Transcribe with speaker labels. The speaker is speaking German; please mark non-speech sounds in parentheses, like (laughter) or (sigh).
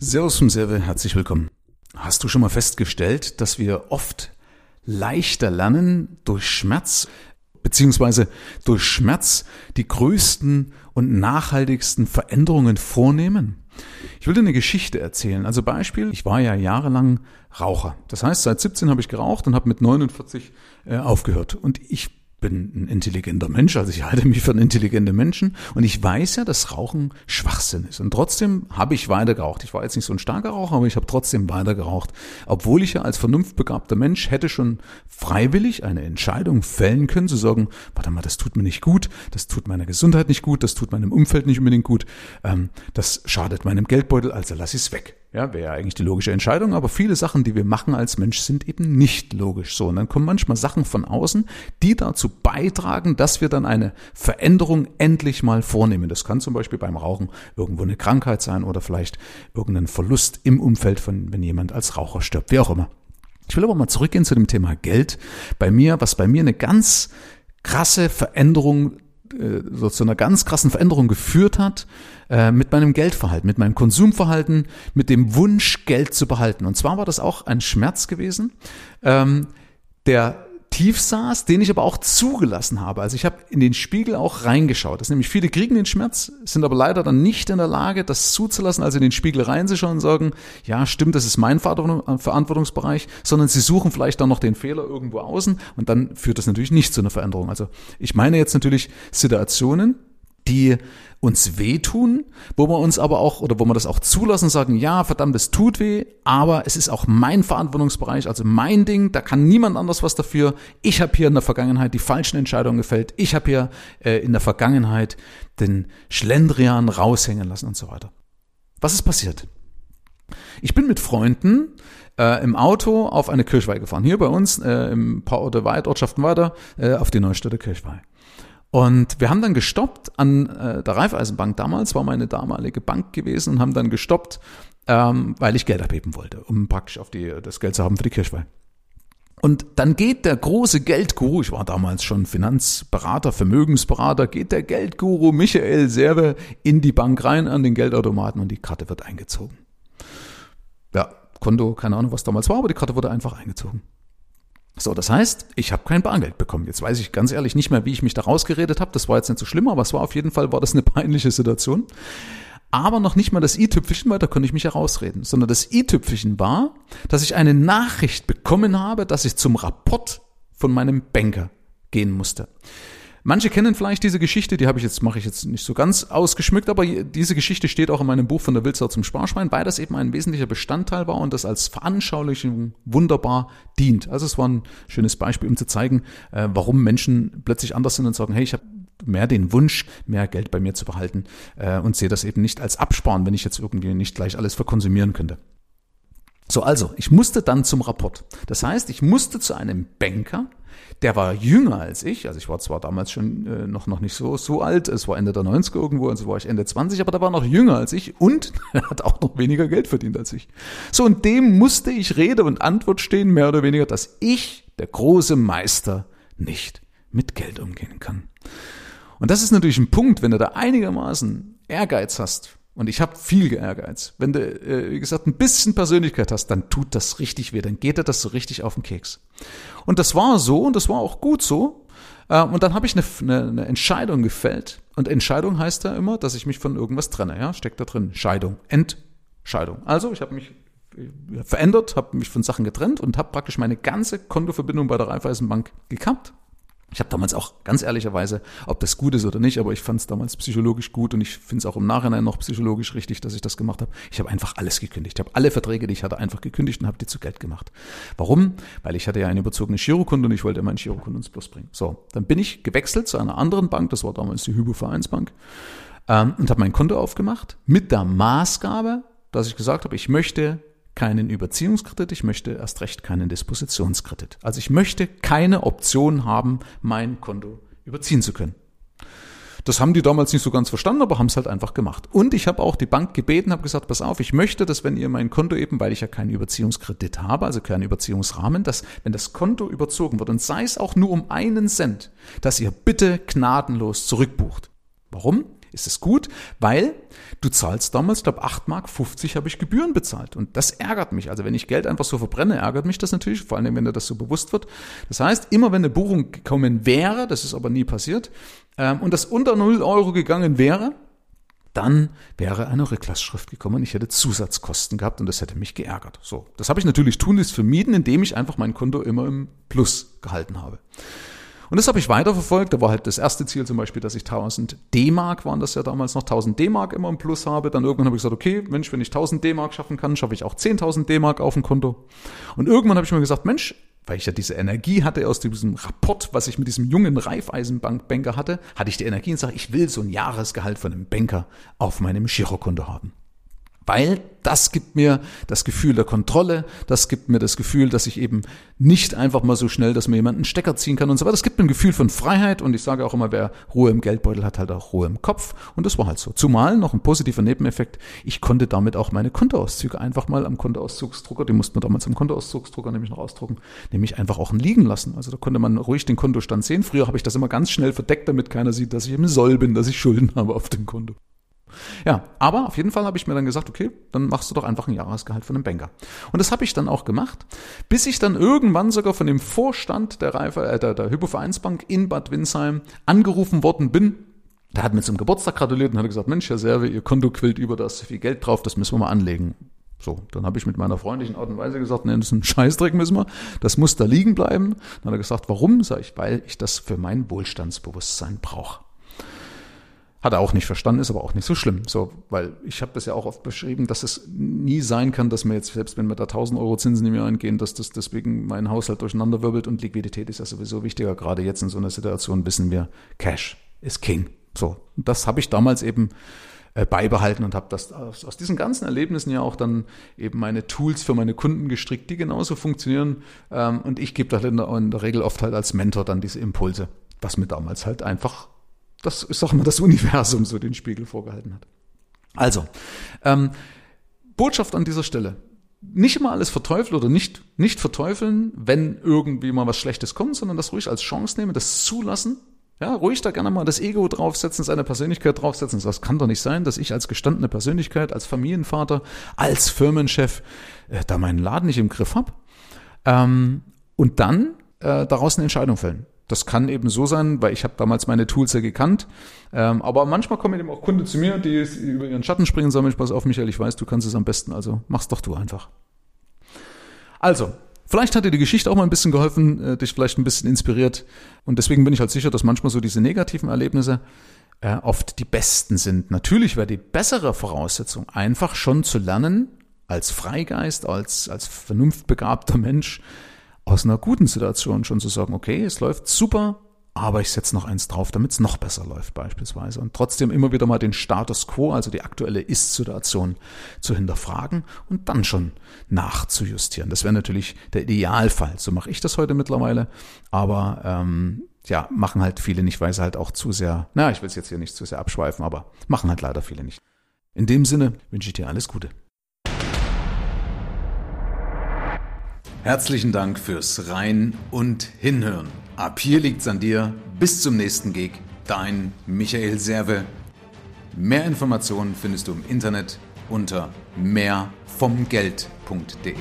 Speaker 1: Servus vom Serve, herzlich willkommen. Hast du schon mal festgestellt, dass wir oft leichter lernen durch Schmerz, beziehungsweise durch Schmerz die größten und nachhaltigsten Veränderungen vornehmen? Ich will dir eine Geschichte erzählen. Also Beispiel, ich war ja jahrelang Raucher. Das heißt, seit 17 habe ich geraucht und habe mit 49 äh, aufgehört. Und ich bin ein intelligenter Mensch, also ich halte mich für einen intelligenten Menschen und ich weiß ja, dass Rauchen Schwachsinn ist. Und trotzdem habe ich weiter geraucht. Ich war jetzt nicht so ein starker Raucher, aber ich habe trotzdem weiter geraucht. Obwohl ich ja als vernunftbegabter Mensch hätte schon freiwillig eine Entscheidung fällen können, zu sagen, warte mal, das tut mir nicht gut, das tut meiner Gesundheit nicht gut, das tut meinem Umfeld nicht unbedingt gut, ähm, das schadet meinem Geldbeutel, also lass ich es weg. Ja, wäre ja eigentlich die logische Entscheidung, aber viele Sachen, die wir machen als Mensch, sind eben nicht logisch so. Und dann kommen manchmal Sachen von außen, die dazu beitragen, dass wir dann eine Veränderung endlich mal vornehmen. Das kann zum Beispiel beim Rauchen irgendwo eine Krankheit sein oder vielleicht irgendein Verlust im Umfeld von, wenn jemand als Raucher stirbt, wie auch immer. Ich will aber mal zurückgehen zu dem Thema Geld. Bei mir, was bei mir eine ganz krasse Veränderung so zu einer ganz krassen Veränderung geführt hat äh, mit meinem Geldverhalten, mit meinem Konsumverhalten, mit dem Wunsch, Geld zu behalten. Und zwar war das auch ein Schmerz gewesen, ähm, der tief saß, den ich aber auch zugelassen habe. Also ich habe in den Spiegel auch reingeschaut. Das ist nämlich viele kriegen den Schmerz, sind aber leider dann nicht in der Lage, das zuzulassen, also in den Spiegel reinzuschauen und sagen, ja, stimmt, das ist mein Verantwortungsbereich, sondern sie suchen vielleicht dann noch den Fehler irgendwo außen und dann führt das natürlich nicht zu einer Veränderung. Also ich meine jetzt natürlich Situationen, die uns wehtun, wo wir uns aber auch oder wo wir das auch zulassen sagen, ja, verdammt, es tut weh, aber es ist auch mein Verantwortungsbereich, also mein Ding, da kann niemand anders was dafür. Ich habe hier in der Vergangenheit die falschen Entscheidungen gefällt. Ich habe hier äh, in der Vergangenheit den Schlendrian raushängen lassen und so weiter. Was ist passiert? Ich bin mit Freunden äh, im Auto auf eine Kirchweih gefahren. Hier bei uns äh, im paar Orte weit, Ortschaften weiter, äh, auf die Neustädter Kirchweih. Und wir haben dann gestoppt an äh, der Raiffeisenbank damals, war meine damalige Bank gewesen, und haben dann gestoppt, ähm, weil ich Geld abheben wollte, um praktisch auf die, das Geld zu haben für die Kirchweih. Und dann geht der große Geldguru, ich war damals schon Finanzberater, Vermögensberater, geht der Geldguru Michael Serve in die Bank rein an den Geldautomaten und die Karte wird eingezogen. Ja, Konto, keine Ahnung, was damals war, aber die Karte wurde einfach eingezogen. So, das heißt, ich habe kein Bargeld bekommen. Jetzt weiß ich ganz ehrlich nicht mehr, wie ich mich da rausgeredet habe. Das war jetzt nicht so schlimm, aber es war auf jeden Fall war das eine (laughs) peinliche Situation. Aber noch nicht mal das i-Tüpfelchen, weil da konnte ich mich herausreden, sondern das i-Tüpfelchen war, dass ich eine Nachricht bekommen habe, dass ich zum Rapport von meinem Banker gehen musste. Manche kennen vielleicht diese Geschichte, die habe ich jetzt, mache ich jetzt nicht so ganz ausgeschmückt, aber diese Geschichte steht auch in meinem Buch von der Wildsau zum Sparschwein, weil das eben ein wesentlicher Bestandteil war und das als Veranschaulichung wunderbar dient. Also es war ein schönes Beispiel, um zu zeigen, äh, warum Menschen plötzlich anders sind und sagen, hey, ich habe mehr den Wunsch, mehr Geld bei mir zu behalten äh, und sehe das eben nicht als Absparen, wenn ich jetzt irgendwie nicht gleich alles verkonsumieren könnte. So, also, ich musste dann zum Rapport. Das heißt, ich musste zu einem Banker, der war jünger als ich, also ich war zwar damals schon äh, noch, noch nicht so, so alt, es war Ende der 90er irgendwo, also war ich Ende 20, aber der war noch jünger als ich und (laughs) hat auch noch weniger Geld verdient als ich. So, und dem musste ich Rede und Antwort stehen, mehr oder weniger, dass ich, der große Meister, nicht mit Geld umgehen kann. Und das ist natürlich ein Punkt, wenn du da einigermaßen Ehrgeiz hast, und ich habe viel Ehrgeiz. Wenn du, äh, wie gesagt, ein bisschen Persönlichkeit hast, dann tut das richtig weh, dann geht dir das so richtig auf den Keks. Und das war so und das war auch gut so. Äh, und dann habe ich eine, eine, eine Entscheidung gefällt. Und Entscheidung heißt ja immer, dass ich mich von irgendwas trenne. Ja, steckt da drin. Scheidung, Entscheidung. Also ich habe mich äh, verändert, habe mich von Sachen getrennt und habe praktisch meine ganze Kontoverbindung bei der Raiffeisenbank gekappt ich habe damals auch ganz ehrlicherweise, ob das gut ist oder nicht, aber ich fand es damals psychologisch gut und ich finde es auch im Nachhinein noch psychologisch richtig, dass ich das gemacht habe. Ich habe einfach alles gekündigt. Ich habe alle Verträge, die ich hatte, einfach gekündigt und habe die zu Geld gemacht. Warum? Weil ich hatte ja eine überzogene Girokunde und ich wollte meinen Girokunden ins Plus bringen. So, dann bin ich gewechselt zu einer anderen Bank, das war damals die Hypo Vereinsbank, ähm, und habe mein Konto aufgemacht mit der Maßgabe, dass ich gesagt habe, ich möchte keinen Überziehungskredit, ich möchte erst recht keinen Dispositionskredit. Also ich möchte keine Option haben, mein Konto überziehen zu können. Das haben die damals nicht so ganz verstanden, aber haben es halt einfach gemacht. Und ich habe auch die Bank gebeten, habe gesagt, pass auf, ich möchte, dass wenn ihr mein Konto eben, weil ich ja keinen Überziehungskredit habe, also keinen Überziehungsrahmen, dass wenn das Konto überzogen wird und sei es auch nur um einen Cent, dass ihr bitte gnadenlos zurückbucht. Warum? Ist es gut, weil du zahlst damals, glaube 8 Mark 50 habe ich Gebühren bezahlt. Und das ärgert mich. Also wenn ich Geld einfach so verbrenne, ärgert mich das natürlich, vor allem wenn dir das so bewusst wird. Das heißt, immer wenn eine Buchung gekommen wäre, das ist aber nie passiert, ähm, und das unter 0 Euro gegangen wäre, dann wäre eine Rücklassschrift gekommen ich hätte Zusatzkosten gehabt und das hätte mich geärgert. So, das habe ich natürlich tunlichst vermieden, indem ich einfach mein Konto immer im Plus gehalten habe. Und das habe ich weiterverfolgt. Da war halt das erste Ziel zum Beispiel, dass ich 1000 D-Mark, waren das ja damals noch, 1000 D-Mark immer im Plus habe. Dann irgendwann habe ich gesagt, okay, Mensch, wenn ich 1000 D-Mark schaffen kann, schaffe ich auch 10.000 D-Mark auf dem Konto. Und irgendwann habe ich mir gesagt, Mensch, weil ich ja diese Energie hatte aus diesem Rapport, was ich mit diesem jungen Raiffeisenbank-Banker hatte, hatte ich die Energie und sage, ich will so ein Jahresgehalt von einem Banker auf meinem Girokonto haben weil das gibt mir das Gefühl der Kontrolle, das gibt mir das Gefühl, dass ich eben nicht einfach mal so schnell, dass mir jemand einen Stecker ziehen kann und so weiter. Das gibt mir ein Gefühl von Freiheit und ich sage auch immer, wer Ruhe im Geldbeutel hat, halt auch Ruhe im Kopf und das war halt so. Zumal noch ein positiver Nebeneffekt, ich konnte damit auch meine Kontoauszüge einfach mal am Kontoauszugsdrucker, die mussten wir damals am Kontoauszugsdrucker nämlich noch ausdrucken, nämlich einfach auch liegen lassen. Also da konnte man ruhig den Kontostand sehen. Früher habe ich das immer ganz schnell verdeckt, damit keiner sieht, dass ich im Soll bin, dass ich Schulden (laughs) habe auf dem Konto. Ja, aber auf jeden Fall habe ich mir dann gesagt, okay, dann machst du doch einfach ein Jahresgehalt von einem Banker. Und das habe ich dann auch gemacht, bis ich dann irgendwann sogar von dem Vorstand der, Reife, äh, der, der Hypovereinsbank in Bad Windsheim angerufen worden bin. Der hat mir zum Geburtstag gratuliert und hat gesagt, Mensch, Herr Serve, Ihr Konto quillt über, da ist viel Geld drauf, das müssen wir mal anlegen. So, dann habe ich mit meiner freundlichen Art und Weise gesagt, nee, das ist ein Scheißdreck müssen wir, das muss da liegen bleiben. Dann hat er gesagt, warum? Sag ich, weil ich das für mein Wohlstandsbewusstsein brauche. Hat er auch nicht verstanden, ist aber auch nicht so schlimm. So, weil ich habe das ja auch oft beschrieben, dass es nie sein kann, dass mir jetzt, selbst wenn mir da 1000 Euro Zinsen im Jahr eingehen, dass das deswegen mein Haushalt durcheinanderwirbelt und Liquidität ist ja sowieso wichtiger. Gerade jetzt in so einer Situation wissen wir, Cash ist King. So, das habe ich damals eben äh, beibehalten und habe das aus, aus, diesen ganzen Erlebnissen ja auch dann eben meine Tools für meine Kunden gestrickt, die genauso funktionieren. Ähm, und ich gebe da in der Regel oft halt als Mentor dann diese Impulse, was mir damals halt einfach das ist auch immer das Universum so den Spiegel vorgehalten hat. Also, ähm, Botschaft an dieser Stelle. Nicht immer alles verteufeln oder nicht, nicht verteufeln, wenn irgendwie mal was Schlechtes kommt, sondern das ruhig als Chance nehmen, das zulassen. Ja, ruhig da gerne mal das Ego draufsetzen, seine Persönlichkeit draufsetzen. Das kann doch nicht sein, dass ich als gestandene Persönlichkeit, als Familienvater, als Firmenchef äh, da meinen Laden nicht im Griff hab. Ähm, und dann äh, daraus eine Entscheidung fällen. Das kann eben so sein, weil ich habe damals meine Tools ja gekannt. Ähm, aber manchmal kommen eben auch Kunden zu mir, die über ihren Schatten springen sagen, Mensch, pass auf, Michael, ich weiß, du kannst es am besten, also mach's doch du einfach. Also, vielleicht hat dir die Geschichte auch mal ein bisschen geholfen, äh, dich vielleicht ein bisschen inspiriert. Und deswegen bin ich halt sicher, dass manchmal so diese negativen Erlebnisse äh, oft die besten sind. Natürlich wäre die bessere Voraussetzung, einfach schon zu lernen, als Freigeist, als, als vernunftbegabter Mensch, aus einer guten Situation schon zu sagen, okay, es läuft super, aber ich setze noch eins drauf, damit es noch besser läuft beispielsweise. Und trotzdem immer wieder mal den Status quo, also die aktuelle Ist-Situation zu hinterfragen und dann schon nachzujustieren. Das wäre natürlich der Idealfall. So mache ich das heute mittlerweile. Aber ähm, ja, machen halt viele nicht, weil sie halt auch zu sehr, na, ich will es jetzt hier nicht zu sehr abschweifen, aber machen halt leider viele nicht. In dem Sinne wünsche ich dir alles Gute. Herzlichen Dank fürs Rein und Hinhören. Ab hier liegt's an dir. Bis zum nächsten Gig. Dein Michael Serve. Mehr Informationen findest du im Internet unter mehrvomgeld.de.